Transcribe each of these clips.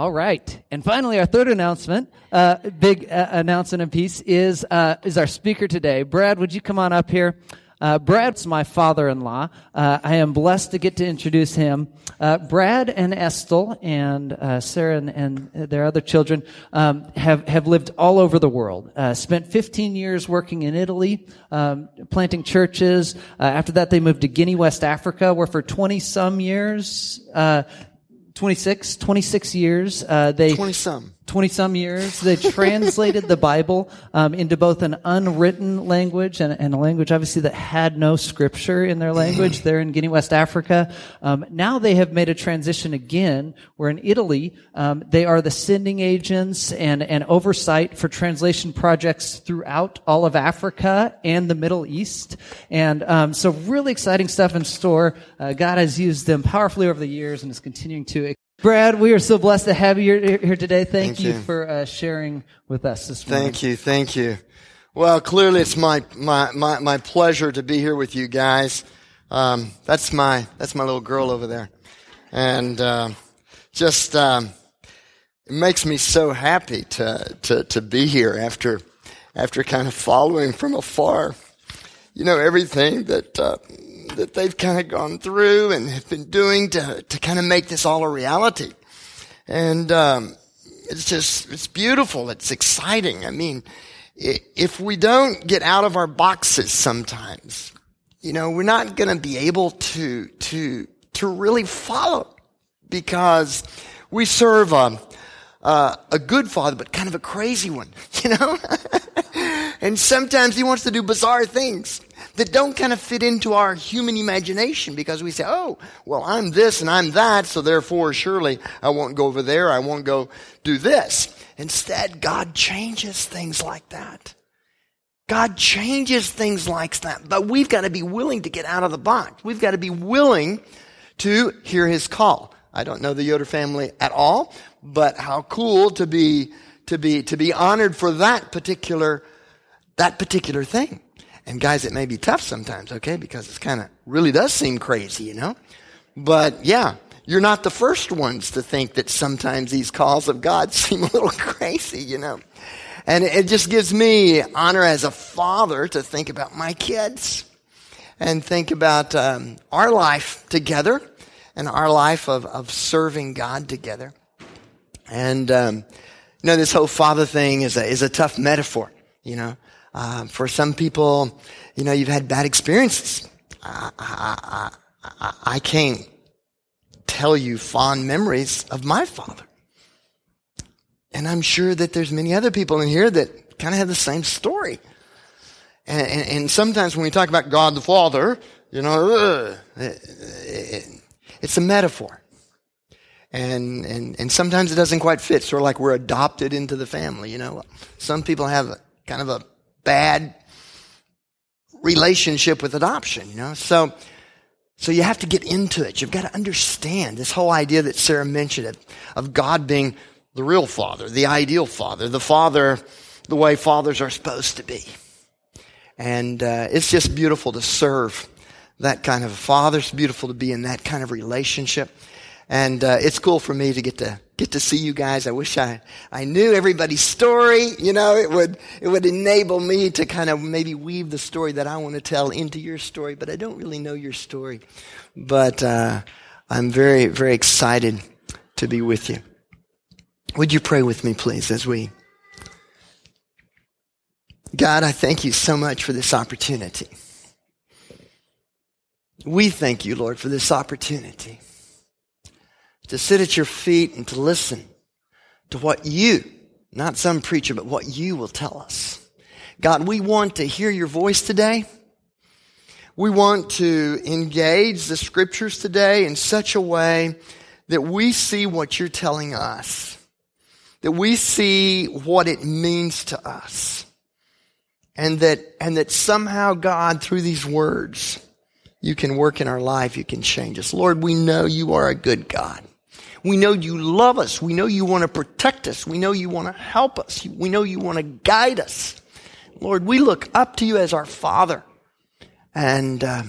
All right. And finally, our third announcement, uh, big uh, announcement and piece is, uh, is our speaker today. Brad, would you come on up here? Uh, Brad's my father-in-law. Uh, I am blessed to get to introduce him. Uh, Brad and Estel and uh, Sarah and, and, their other children um, have have lived all over the world. Spent 15 years working in Italy, um, planting churches. After that, they moved to Guinea, West Africa, where for 20 some years 26, 26 years. Uh, they 20 some. 20 some years. They translated the Bible um, into both an unwritten language and, and, a language, obviously, that had no scripture in their language there in Guinea, West Africa. Um, now they have made a transition again, where in Italy, um, they are the sending agents and, and oversight for translation projects throughout all of Africa and the Middle East. And um, so, really exciting stuff in store. Uh, God has used them powerfully over the years and is continuing to Brad, we are so blessed to have you here today. Thank, thank you, you, for uh, sharing with us this morning. Thank you, thank you. Well, clearly it's my my my, my pleasure to be here with you guys. Um, that's my that's my little girl over there, and uh, just um, it makes me so happy to to to be here after after kind of following from afar. You know everything that uh, that they've kind of gone through and have been doing to, to kind of make this all a reality. And, um, it's just, it's beautiful. It's exciting. I mean, if we don't get out of our boxes sometimes, you know, we're not going to be able to, to, to really follow because we serve a, a good father, but kind of a crazy one, you know? and sometimes he wants to do bizarre things that don't kind of fit into our human imagination because we say, oh, well, I'm this and I'm that, so therefore surely I won't go over there, I won't go do this. Instead, God changes things like that. God changes things like that, but we've got to be willing to get out of the box. We've got to be willing to hear his call. I don't know the Yoder family at all, but how cool to be, to be, to be honored for that particular, that particular thing. And guys, it may be tough sometimes, okay? Because it's kind of really does seem crazy, you know? But yeah, you're not the first ones to think that sometimes these calls of God seem a little crazy, you know? And it just gives me honor as a father to think about my kids and think about um, our life together and our life of, of serving God together. And, um, you know, this whole father thing is a, is a tough metaphor, you know. Uh, for some people, you know, you've had bad experiences. I, I, I, I can't tell you fond memories of my father. And I'm sure that there's many other people in here that kind of have the same story. And, and, and, sometimes when we talk about God the Father, you know, it, it, it's a metaphor. And, and, and sometimes it doesn't quite fit. Sort of like we're adopted into the family, you know. Some people have a, kind of a bad relationship with adoption, you know? So, so you have to get into it. You've got to understand this whole idea that Sarah mentioned of, of God being the real father, the ideal father, the father the way fathers are supposed to be. And uh, it's just beautiful to serve that kind of a father. It's beautiful to be in that kind of relationship. And uh, it's cool for me to get to get to see you guys. I wish I, I knew everybody's story. You know, it would, it would enable me to kind of maybe weave the story that I want to tell into your story, but I don't really know your story. But, uh, I'm very, very excited to be with you. Would you pray with me, please, as we, God, I thank you so much for this opportunity. We thank you, Lord, for this opportunity to sit at your feet and to listen to what you, not some preacher, but what you will tell us. God, we want to hear your voice today. We want to engage the scriptures today in such a way that we see what you're telling us, that we see what it means to us, and that, and that somehow God, through these words, you can work in our life, you can change us. Lord, we know you are a good God. We know you love us. We know you want to protect us. We know you want to help us. We know you want to guide us. Lord, we look up to you as our Father. And uh,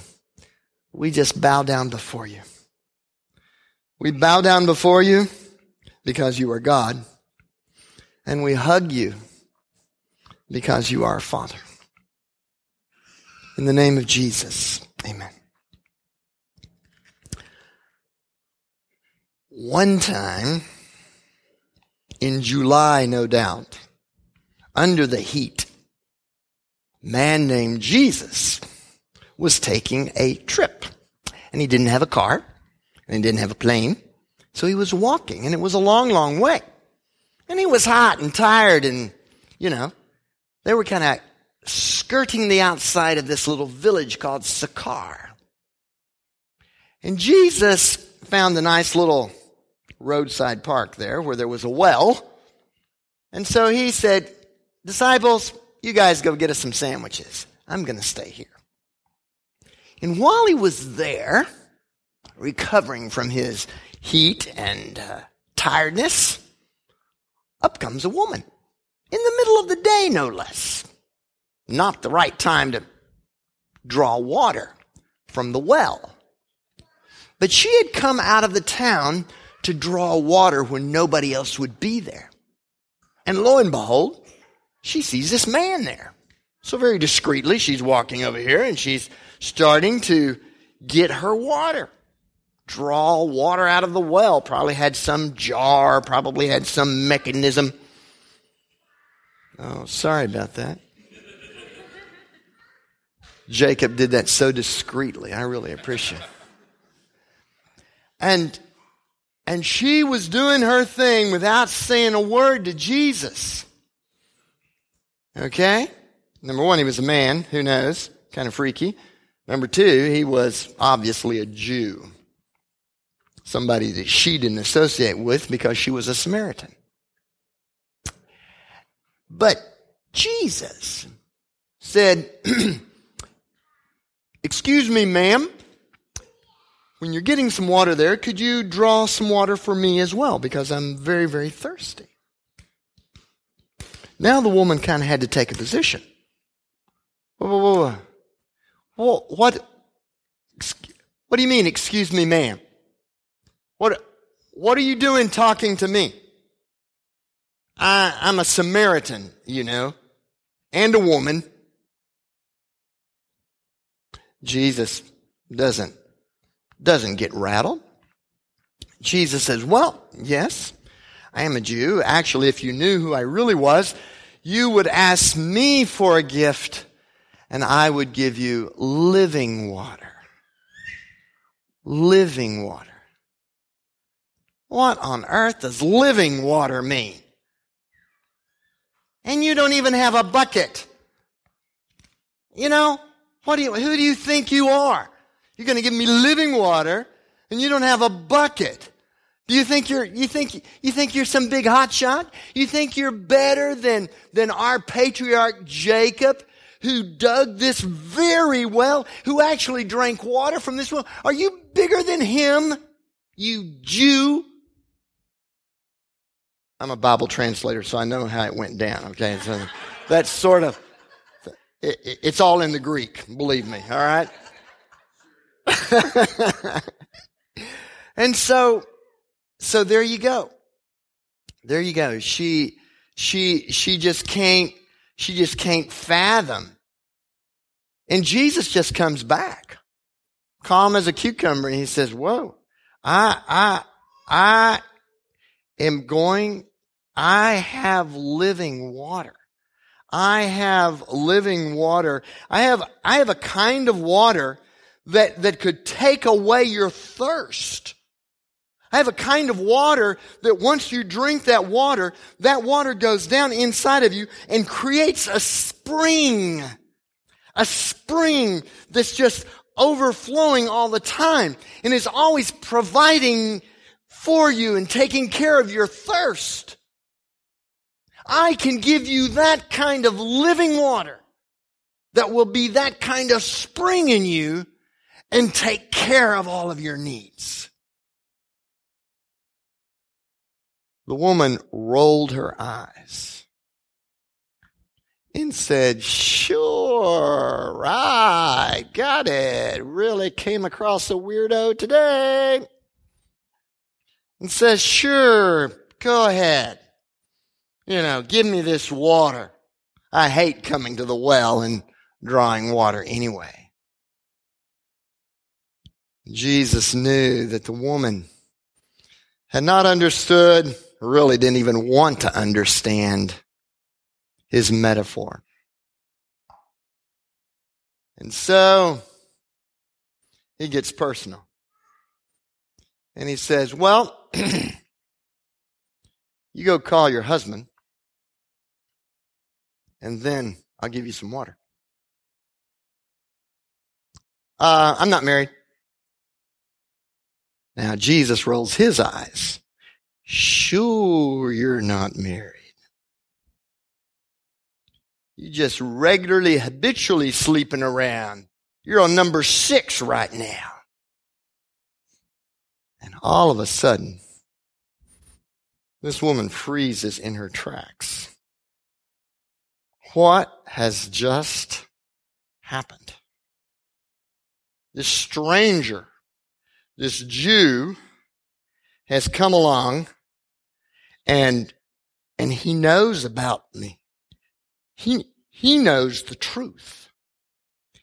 we just bow down before you. We bow down before you because you are God. And we hug you because you are our Father. In the name of Jesus, amen. One time, in July, no doubt, under the heat, man named Jesus was taking a trip. And he didn't have a car, and he didn't have a plane, so he was walking, and it was a long, long way. And he was hot and tired, and, you know, they were kind of skirting the outside of this little village called Sychar. And Jesus found a nice little roadside park there where there was a well. And so he said, disciples, you guys go get us some sandwiches. I'm going to stay here. And while he was there, recovering from his heat and uh, tiredness, up comes a woman. In the middle of the day, no less. Not the right time to draw water from the well. But she had come out of the town to draw water when nobody else would be there. And lo and behold, she sees this man there. So very discreetly, she's walking over here and she's starting to get her water. Draw water out of the well. Probably had some jar, probably had some mechanism. Oh, sorry about that. Jacob did that so discreetly. I really appreciate it. And and she was doing her thing without saying a word to Jesus. Okay? Number one, he was a man. Who knows? Kind of freaky. Number two, he was obviously a Jew. Somebody that she didn't associate with because she was a Samaritan. But Jesus said, Excuse me, ma'am when you're getting some water there, could you draw some water for me as well? Because I'm very, very thirsty. Now the woman kind of had to take a position. Whoa, whoa, whoa. What, what do you mean, excuse me, ma'am? What, what are you doing talking to me? I, I'm a Samaritan, you know, and a woman. Jesus doesn't doesn't get rattled. Jesus says, well, yes, I am a Jew. Actually, if you knew who I really was, you would ask me for a gift and I would give you living water. Living water. What on earth does living water mean? And you don't even have a bucket. You know, what do you, who do you think you are? You're going to give me living water and you don't have a bucket. Do you think you're, you think, you think you're some big hotshot? You think you're better than, than our patriarch Jacob, who dug this very well, who actually drank water from this well? Are you bigger than him, you Jew? I'm a Bible translator, so I know how it went down, okay? So that's sort of, it, it's all in the Greek, believe me, all right? and so, so there you go. There you go. She, she, she just can't, she just can't fathom. And Jesus just comes back, calm as a cucumber, and he says, whoa, I, I, I am going, I have living water. I have living water. I have, I have a kind of water that, that could take away your thirst. I have a kind of water that once you drink that water, that water goes down inside of you and creates a spring. A spring that's just overflowing all the time and is always providing for you and taking care of your thirst. I can give you that kind of living water that will be that kind of spring in you and take care of all of your needs. The woman rolled her eyes and said, Sure, right, got it. Really came across a weirdo today. And says, Sure, Go ahead. You know, give me this water. I hate coming to the well and drawing water anyway. Jesus knew that the woman had not understood, really didn't even want to understand his metaphor. And so he gets personal. And he says, Well, you go call your husband, and then I'll give you some water. Uh, I'm not married. Now Jesus rolls his eyes. Sure, you're not married. You're just regularly, habitually sleeping around. You're on number six right now. And all of a sudden, this woman freezes in her tracks. What has just happened? This stranger, this Jew, has come along and, and he knows about me. He, he knows the truth.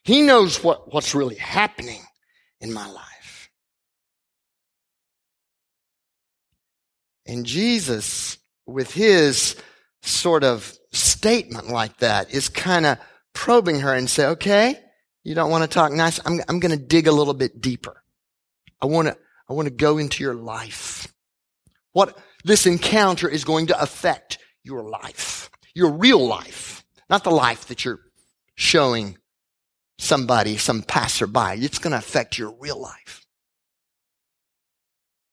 He knows what, what's really happening in my life. And Jesus, with his sort of statement like that, is kind of probing her and say, okay, you don't want to talk nice. I'm, I'm going to dig a little bit deeper. I want to, I want to go into your life. What this encounter is going to affect your life, your real life, not the life that you're showing somebody, some passerby. It's going to affect your real life.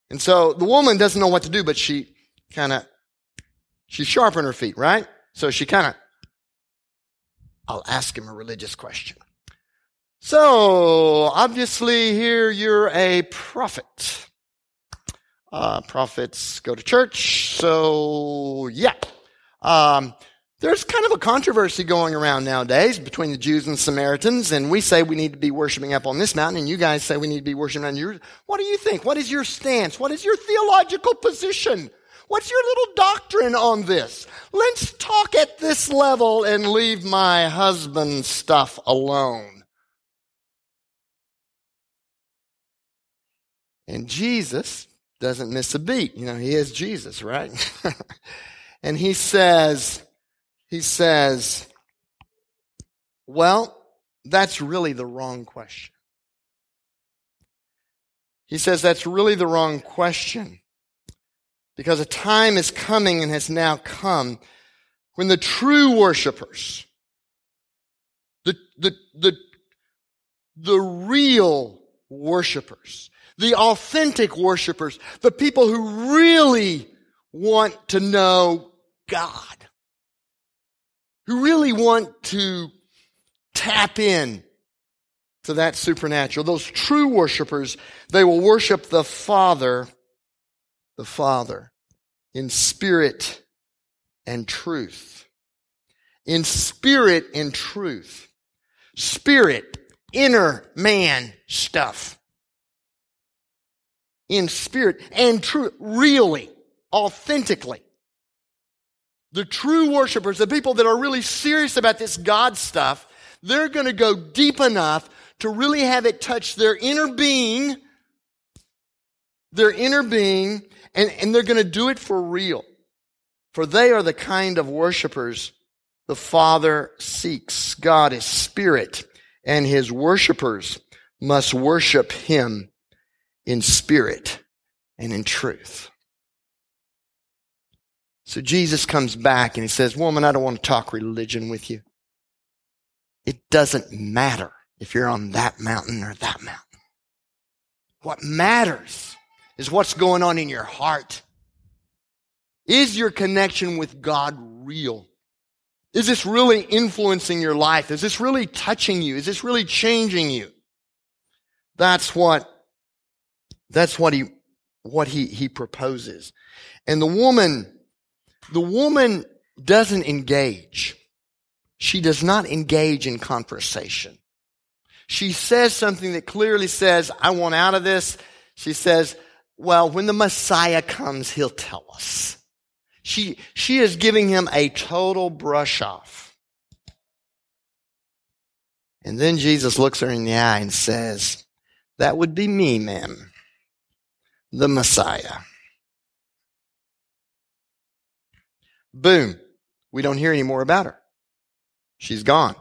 And so the woman doesn't know what to do, but she kind of, she's sharp on her feet, right? So she kind of, I'll ask him a religious question. So obviously here you're a prophet. Uh, prophets go to church. So yeah. Um, there's kind of a controversy going around nowadays between the Jews and Samaritans, and we say we need to be worshiping up on this mountain, and you guys say we need to be worshiping on yours. What do you think? What is your stance? What is your theological position? What's your little doctrine on this? Let's talk at this level and leave my husband's stuff alone. And Jesus doesn't miss a beat. You know, he is Jesus, right? and he says, he says, well, that's really the wrong question. He says that's really the wrong question because a time is coming and has now come when the true worshipers, the, the, the, the real worshipers, the authentic worshipers, the people who really want to know God, who really want to tap in to that supernatural. Those true worshipers, they will worship the Father, the Father, in spirit and truth. In spirit and truth. Spirit, inner man stuff. In spirit and truth, really, authentically. The true worshipers, the people that are really serious about this God stuff, they're going to go deep enough to really have it touch their inner being, their inner being, and, and they're going to do it for real. For they are the kind of worshipers the Father seeks. God is spirit, and his worshipers must worship him in spirit and in truth. So Jesus comes back and he says, Woman, I don't want to talk religion with you. It doesn't matter if you're on that mountain or that mountain. What matters is what's going on in your heart. Is your connection with God real? Is this really influencing your life? Is this really touching you? Is this really changing you? That's what, that's what he, what he, he proposes. And the woman the woman doesn't engage. She does not engage in conversation. She says something that clearly says, I want out of this. She says, well, when the Messiah comes, he'll tell us. She, she is giving him a total brush off. And then Jesus looks her in the eye and says, that would be me, ma'am. The Messiah. Boom. We don't hear any more about her. She's gone.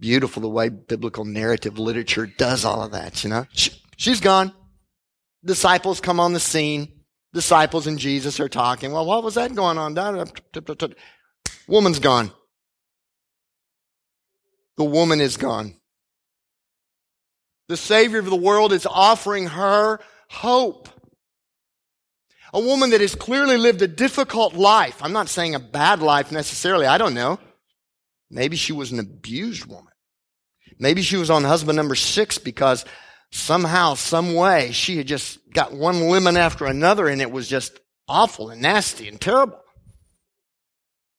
Beautiful the way biblical narrative literature does all of that, you know? She, she's gone. Disciples come on the scene. Disciples and Jesus are talking. Well, what was that going on? Woman's gone. The woman is gone. The Savior of the world is offering her hope. A woman that has clearly lived a difficult life. I'm not saying a bad life necessarily. I don't know. Maybe she was an abused woman. Maybe she was on husband number six because somehow, some way, she had just got one lemon after another and it was just awful and nasty and terrible.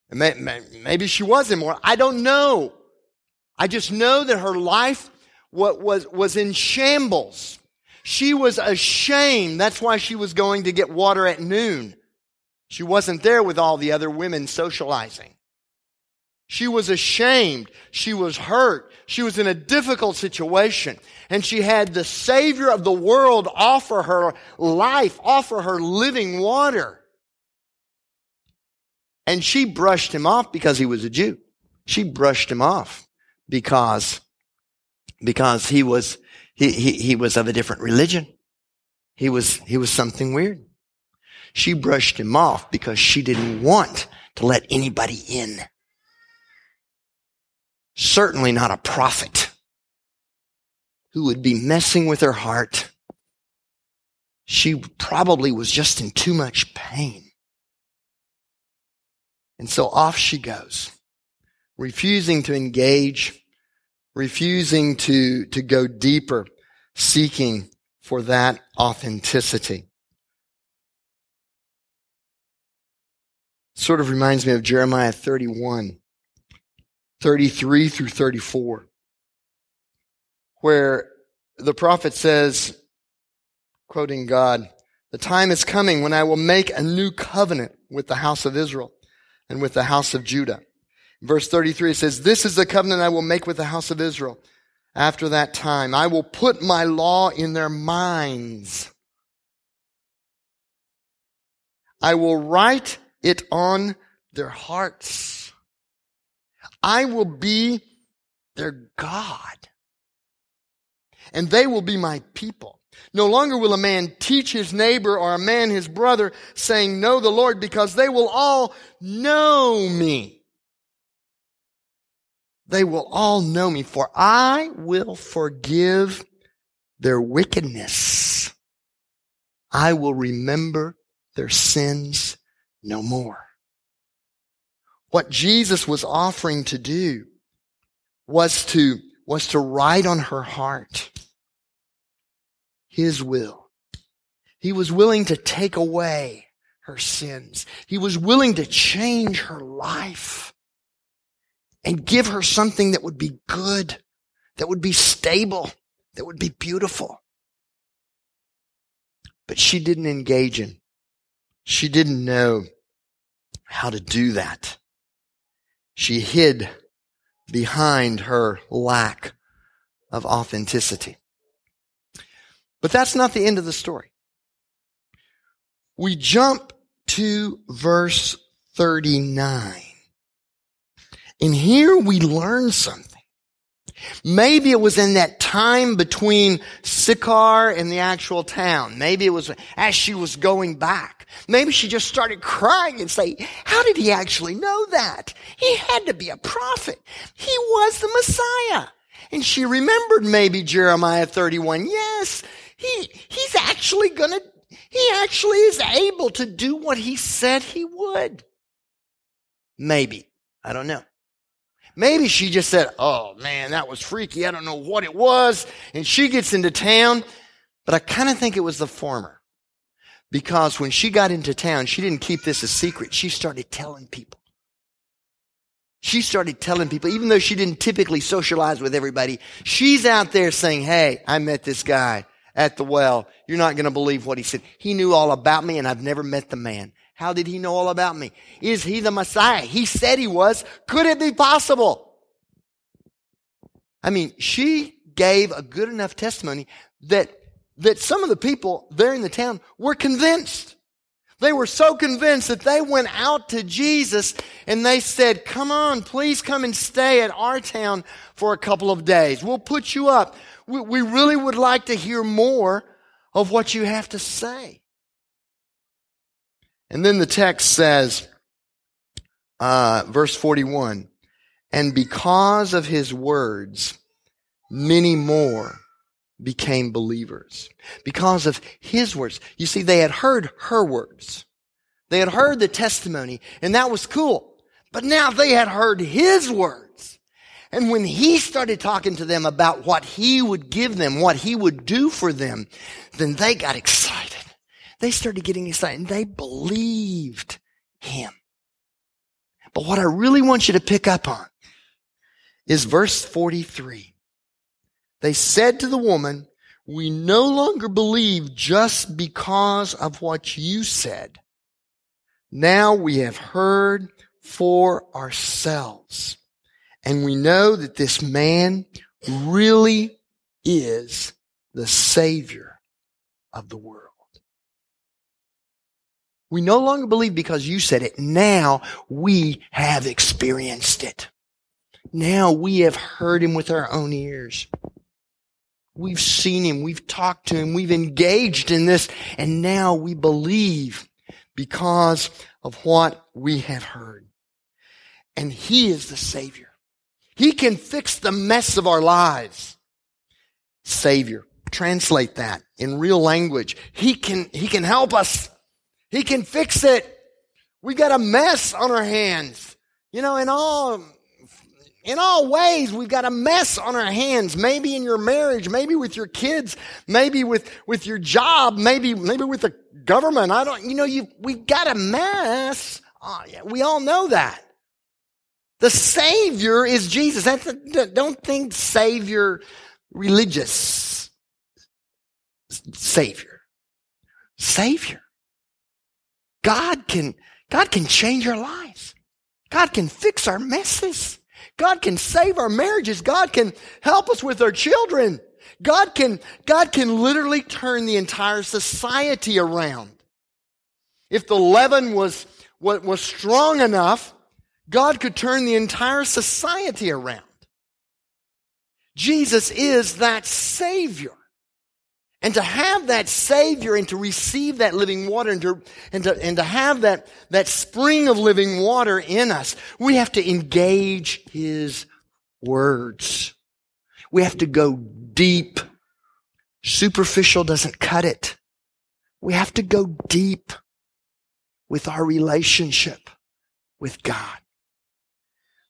Maybe she was immoral. I don't know. I just know that her life was, was in shambles. She was ashamed. That's why she was going to get water at noon. She wasn't there with all the other women socializing. She was ashamed. She was hurt. She was in a difficult situation. And she had the Savior of the world offer her life, offer her living water. And she brushed him off because he was a Jew. She brushed him off because, because he was, he, he, he was of a different religion. He was, he was something weird. She brushed him off because she didn't want to let anybody in. Certainly not a prophet who would be messing with her heart. She probably was just in too much pain. And so off she goes, refusing to engage, refusing to, to go deeper, seeking for that authenticity. Sort of reminds me of Jeremiah 31. 33 through 34, where the prophet says, quoting God, the time is coming when I will make a new covenant with the house of Israel and with the house of Judah. Verse 33 says, This is the covenant I will make with the house of Israel. After that time, I will put my law in their minds. I will write it on their hearts. I will be their God. And they will be my people. No longer will a man teach his neighbor or a man his brother saying, know the Lord because they will all know me. They will all know me for I will forgive their wickedness. I will remember their sins no more. What Jesus was offering to do was to, was to write on her heart his will. He was willing to take away her sins. He was willing to change her life and give her something that would be good, that would be stable, that would be beautiful. But she didn't engage in. She didn't know how to do that. She hid behind her lack of authenticity. But that's not the end of the story. We jump to verse 39. And here we learn something. Maybe it was in that time between Sychar and the actual town. Maybe it was as she was going back. Maybe she just started crying and say, how did he actually know that? He had to be a prophet. He was the Messiah. And she remembered maybe Jeremiah 31. Yes, he, he's actually gonna, he actually is able to do what he said he would. Maybe. I don't know. Maybe she just said, Oh man, that was freaky. I don't know what it was. And she gets into town. But I kind of think it was the former. Because when she got into town, she didn't keep this a secret. She started telling people. She started telling people, even though she didn't typically socialize with everybody, she's out there saying, Hey, I met this guy at the well. You're not going to believe what he said. He knew all about me and I've never met the man. How did he know all about me? Is he the Messiah? He said he was. Could it be possible? I mean, she gave a good enough testimony that, that some of the people there in the town were convinced. They were so convinced that they went out to Jesus and they said, come on, please come and stay at our town for a couple of days. We'll put you up. We, we really would like to hear more of what you have to say. And then the text says, uh, verse 41, and because of his words, many more became believers. Because of his words. You see, they had heard her words. They had heard the testimony, and that was cool. But now they had heard his words. And when he started talking to them about what he would give them, what he would do for them, then they got excited. They started getting excited and they believed him. But what I really want you to pick up on is verse 43. They said to the woman, we no longer believe just because of what you said. Now we have heard for ourselves. And we know that this man really is the Savior of the world. We no longer believe because you said it. Now we have experienced it. Now we have heard him with our own ears. We've seen him. We've talked to him. We've engaged in this. And now we believe because of what we have heard. And he is the Savior. He can fix the mess of our lives. Savior. Translate that in real language. He can, he can help us. He can fix it. We got a mess on our hands. You know, in all, in all ways, we've got a mess on our hands. Maybe in your marriage, maybe with your kids, maybe with, with your job, maybe, maybe with the government. I don't, you know, you, we've got a mess. Oh, yeah, we all know that. The Savior is Jesus. That's a, don't think Savior religious. Savior. Savior. God can, God can change our lives. God can fix our messes. God can save our marriages. God can help us with our children. God can, God can literally turn the entire society around. If the leaven was, was, was strong enough, God could turn the entire society around. Jesus is that Savior. And to have that Savior and to receive that living water and to, and to, and to have that, that spring of living water in us, we have to engage His words. We have to go deep. Superficial doesn't cut it. We have to go deep with our relationship with God.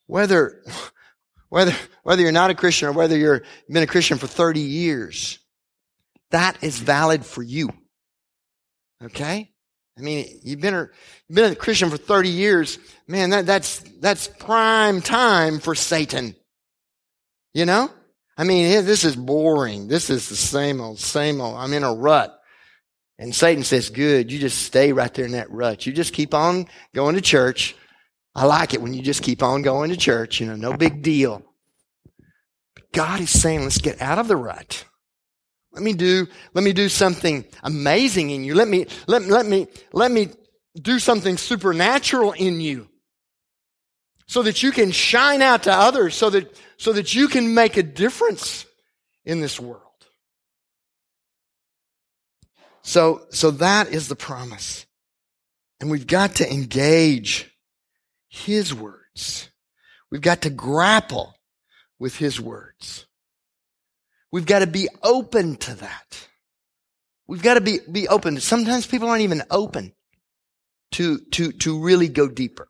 Whether, whether, whether you're not a Christian or whether you've been a Christian for 30 years, that is valid for you. Okay? I mean, you've been a, you've been a Christian for 30 years. Man, that, that's, that's prime time for Satan. You know? I mean, this is boring. This is the same old, same old. I'm in a rut. And Satan says, good, you just stay right there in that rut. You just keep on going to church. I like it when you just keep on going to church, you know, no big deal. But God is saying, let's get out of the rut. Let me do, let me do something amazing in you. Let me, let, let me, let me do something supernatural in you. So that you can shine out to others, so that, so that you can make a difference in this world. So, so that is the promise. And we've got to engage His words. We've got to grapple with His words. We've got to be open to that. We've got to be, be open. Sometimes people aren't even open to, to, to really go deeper.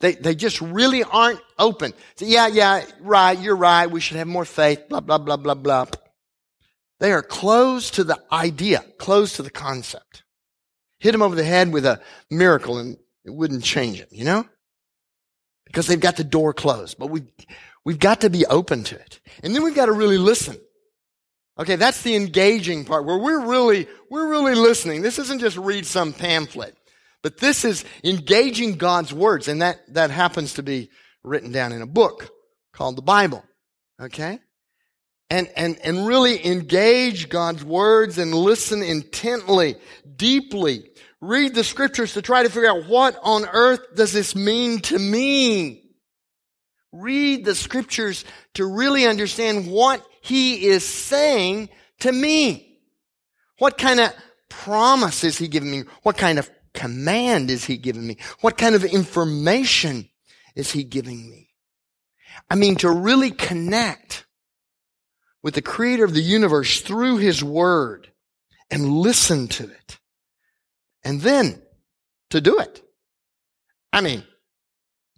They, they just really aren't open. So, yeah, yeah, right, you're right. We should have more faith, blah, blah, blah, blah, blah. They are closed to the idea, closed to the concept. Hit them over the head with a miracle and it wouldn't change it, you know? Because they've got the door closed. But we, we've got to be open to it. And then we've got to really listen. Okay, that's the engaging part where we're really, we're really listening. This isn't just read some pamphlet. But this is engaging God's words, and that, that happens to be written down in a book called the Bible. Okay? And, and, and really engage God's words and listen intently, deeply. Read the scriptures to try to figure out what on earth does this mean to me? Read the scriptures to really understand what he is saying to me. What kind of promise is he giving me? What kind of command is he giving me? What kind of information is he giving me? I mean, to really connect with the creator of the universe through his word and listen to it. And then to do it. I mean,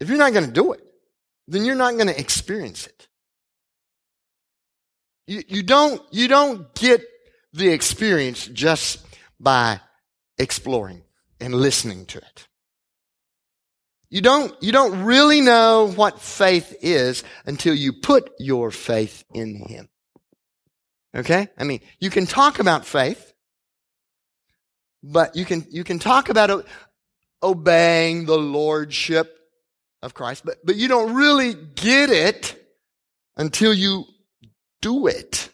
if you're not going to do it, then you're not going to experience it. You, you don't, you don't get the experience just by exploring and listening to it. You don't, you don't really know what faith is until you put your faith in Him. Okay? I mean, you can talk about faith, but you can, you can talk about obeying the Lordship of Christ, but, but you don't really get it until you do it.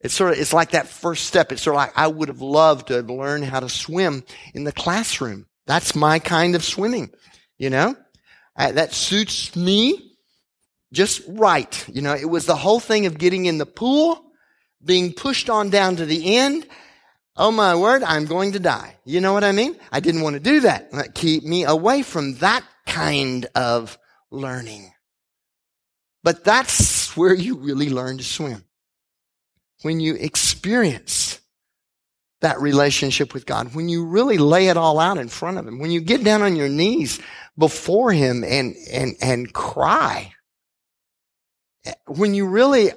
It's sort of, it's like that first step. It's sort of like, I would have loved to learn how to swim in the classroom. That's my kind of swimming, you know? Uh, that suits me just right. You know, it was the whole thing of getting in the pool being pushed on down to the end. Oh my word, I'm going to die. You know what I mean? I didn't want to do that. that keep me away from that kind of learning. But that's where you really learn to swim. When you experience that relationship with God, when you really lay it all out in front of Him, when you get down on your knees before Him and, and, and cry, when you really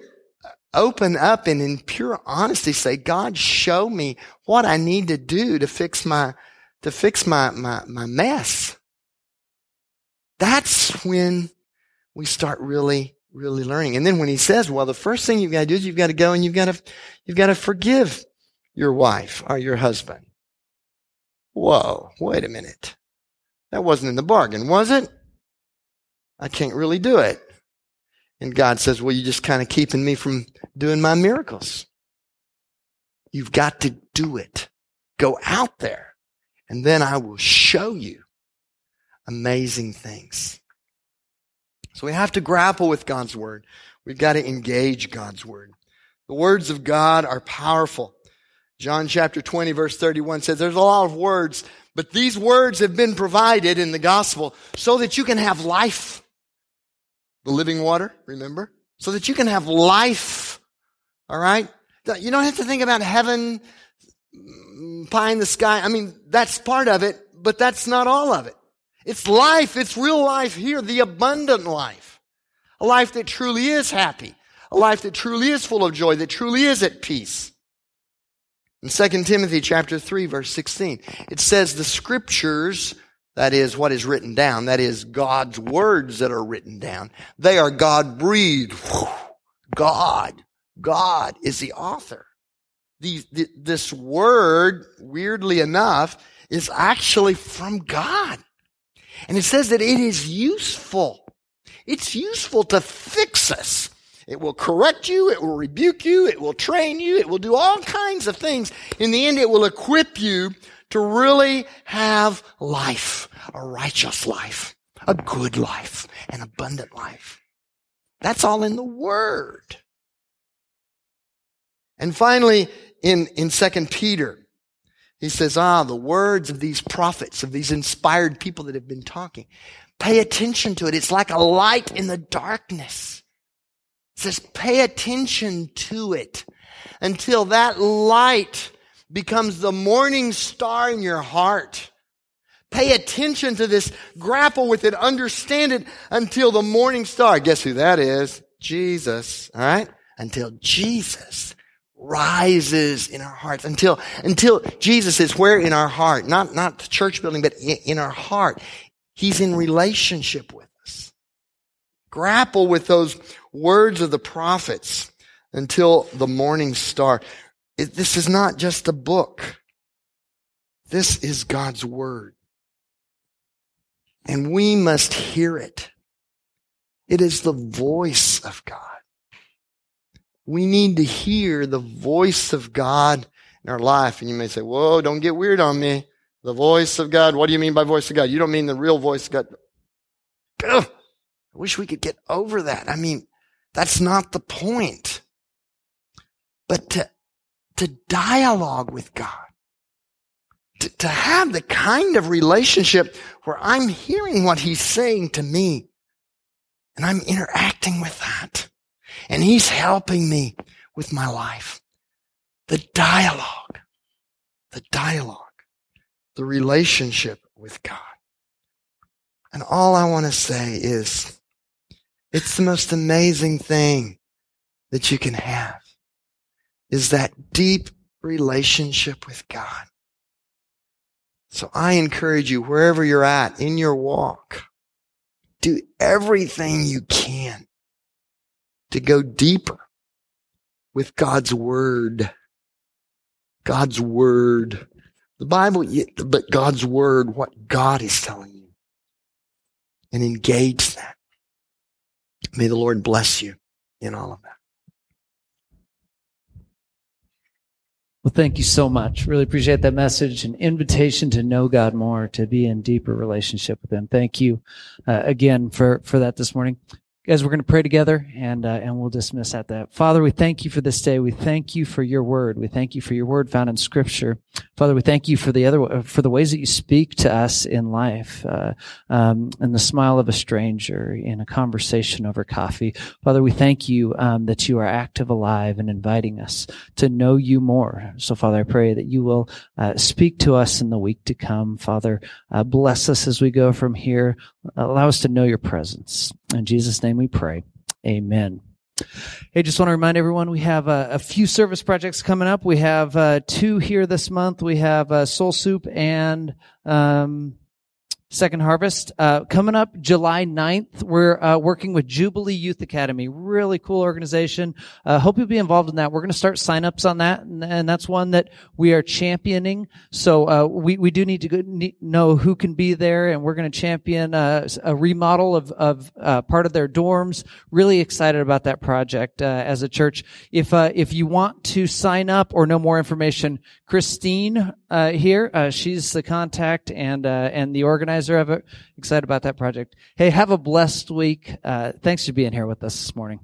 open up and in pure honesty say, God, show me what I need to do to fix my, to fix my, my, my mess. That's when we start really, really learning. And then when he says, well, the first thing you've got to do is you've got to go and you've got to, you've got to forgive your wife or your husband. Whoa, wait a minute. That wasn't in the bargain, was it? I can't really do it. And God says, well, you're just kind of keeping me from doing my miracles. You've got to do it. Go out there and then I will show you amazing things. So we have to grapple with God's word. We've got to engage God's word. The words of God are powerful. John chapter 20 verse 31 says there's a lot of words, but these words have been provided in the gospel so that you can have life the living water, remember? So that you can have life. All right? You don't have to think about heaven, pie in the sky. I mean, that's part of it, but that's not all of it. It's life. It's real life here, the abundant life. A life that truly is happy. A life that truly is full of joy, that truly is at peace. In 2 Timothy chapter 3 verse 16, it says the scriptures that is what is written down. That is God's words that are written down. They are God breathed. God. God is the author. This word, weirdly enough, is actually from God. And it says that it is useful. It's useful to fix us. It will correct you. It will rebuke you. It will train you. It will do all kinds of things. In the end, it will equip you to really have life, a righteous life, a good life, an abundant life. That's all in the Word. And finally, in, in 2 Peter, he says, ah, the words of these prophets, of these inspired people that have been talking. Pay attention to it. It's like a light in the darkness. It says, pay attention to it until that light becomes the morning star in your heart. Pay attention to this, grapple with it, understand it until the morning star. Guess who that is? Jesus. All right? Until Jesus rises in our hearts. Until, until Jesus is where in our heart? Not, not the church building, but in, our heart. He's in relationship with us. Grapple with those words of the prophets until the morning star. It, this is not just a book. This is God's Word. And we must hear it. It is the voice of God. We need to hear the voice of God in our life. And you may say, whoa, don't get weird on me. The voice of God. What do you mean by voice of God? You don't mean the real voice of God. Ugh, I wish we could get over that. I mean, that's not the point. But to, to dialogue with God, to, to have the kind of relationship where I'm hearing what He's saying to me and I'm interacting with that. And He's helping me with my life. The dialogue, the dialogue, the relationship with God. And all I want to say is it's the most amazing thing that you can have is that deep relationship with God. So I encourage you, wherever you're at in your walk, do everything you can to go deeper with God's word. God's word. The Bible, but God's word, what God is telling you. And engage that. May the Lord bless you in all of that. Well, thank you so much. Really appreciate that message, an invitation to know God more, to be in deeper relationship with Him. Thank you uh, again for for that this morning. Guys, we're going to pray together and, uh, and we'll dismiss at that. Father, we thank you for this day. We thank you for your word. We thank you for your word found in scripture. Father, we thank you for the other, for the ways that you speak to us in life, uh, um, in the smile of a stranger, in a conversation over coffee. Father, we thank you, um, that you are active, alive and inviting us to know you more. So Father, I pray that you will, uh, speak to us in the week to come. Father, uh, bless us as we go from here. Allow us to know your presence. In Jesus' name we pray. Amen. Hey, just want to remind everyone we have a, few service projects coming up. We have uh, two here this month. We have uh, Soul Soup and um, Second Harvest. Uh, coming up July 9th, we're uh, working with Jubilee Youth Academy. Really cool organization. Uh, hope you'll be involved in that. We're going to start signups on that, and, and, that's one that we are championing. So uh, we we do need to go, need, know who can be there, and we're going to champion uh, a remodel of of uh, part of their dorms. Really excited about that project as a church. If if you want to sign up or know more information, Christine Uh, here, uh, she's the contact and uh, and the organizer organizer of it. Excited about that project. Hey, have a blessed week. Uh, thanks for being here with us this morning.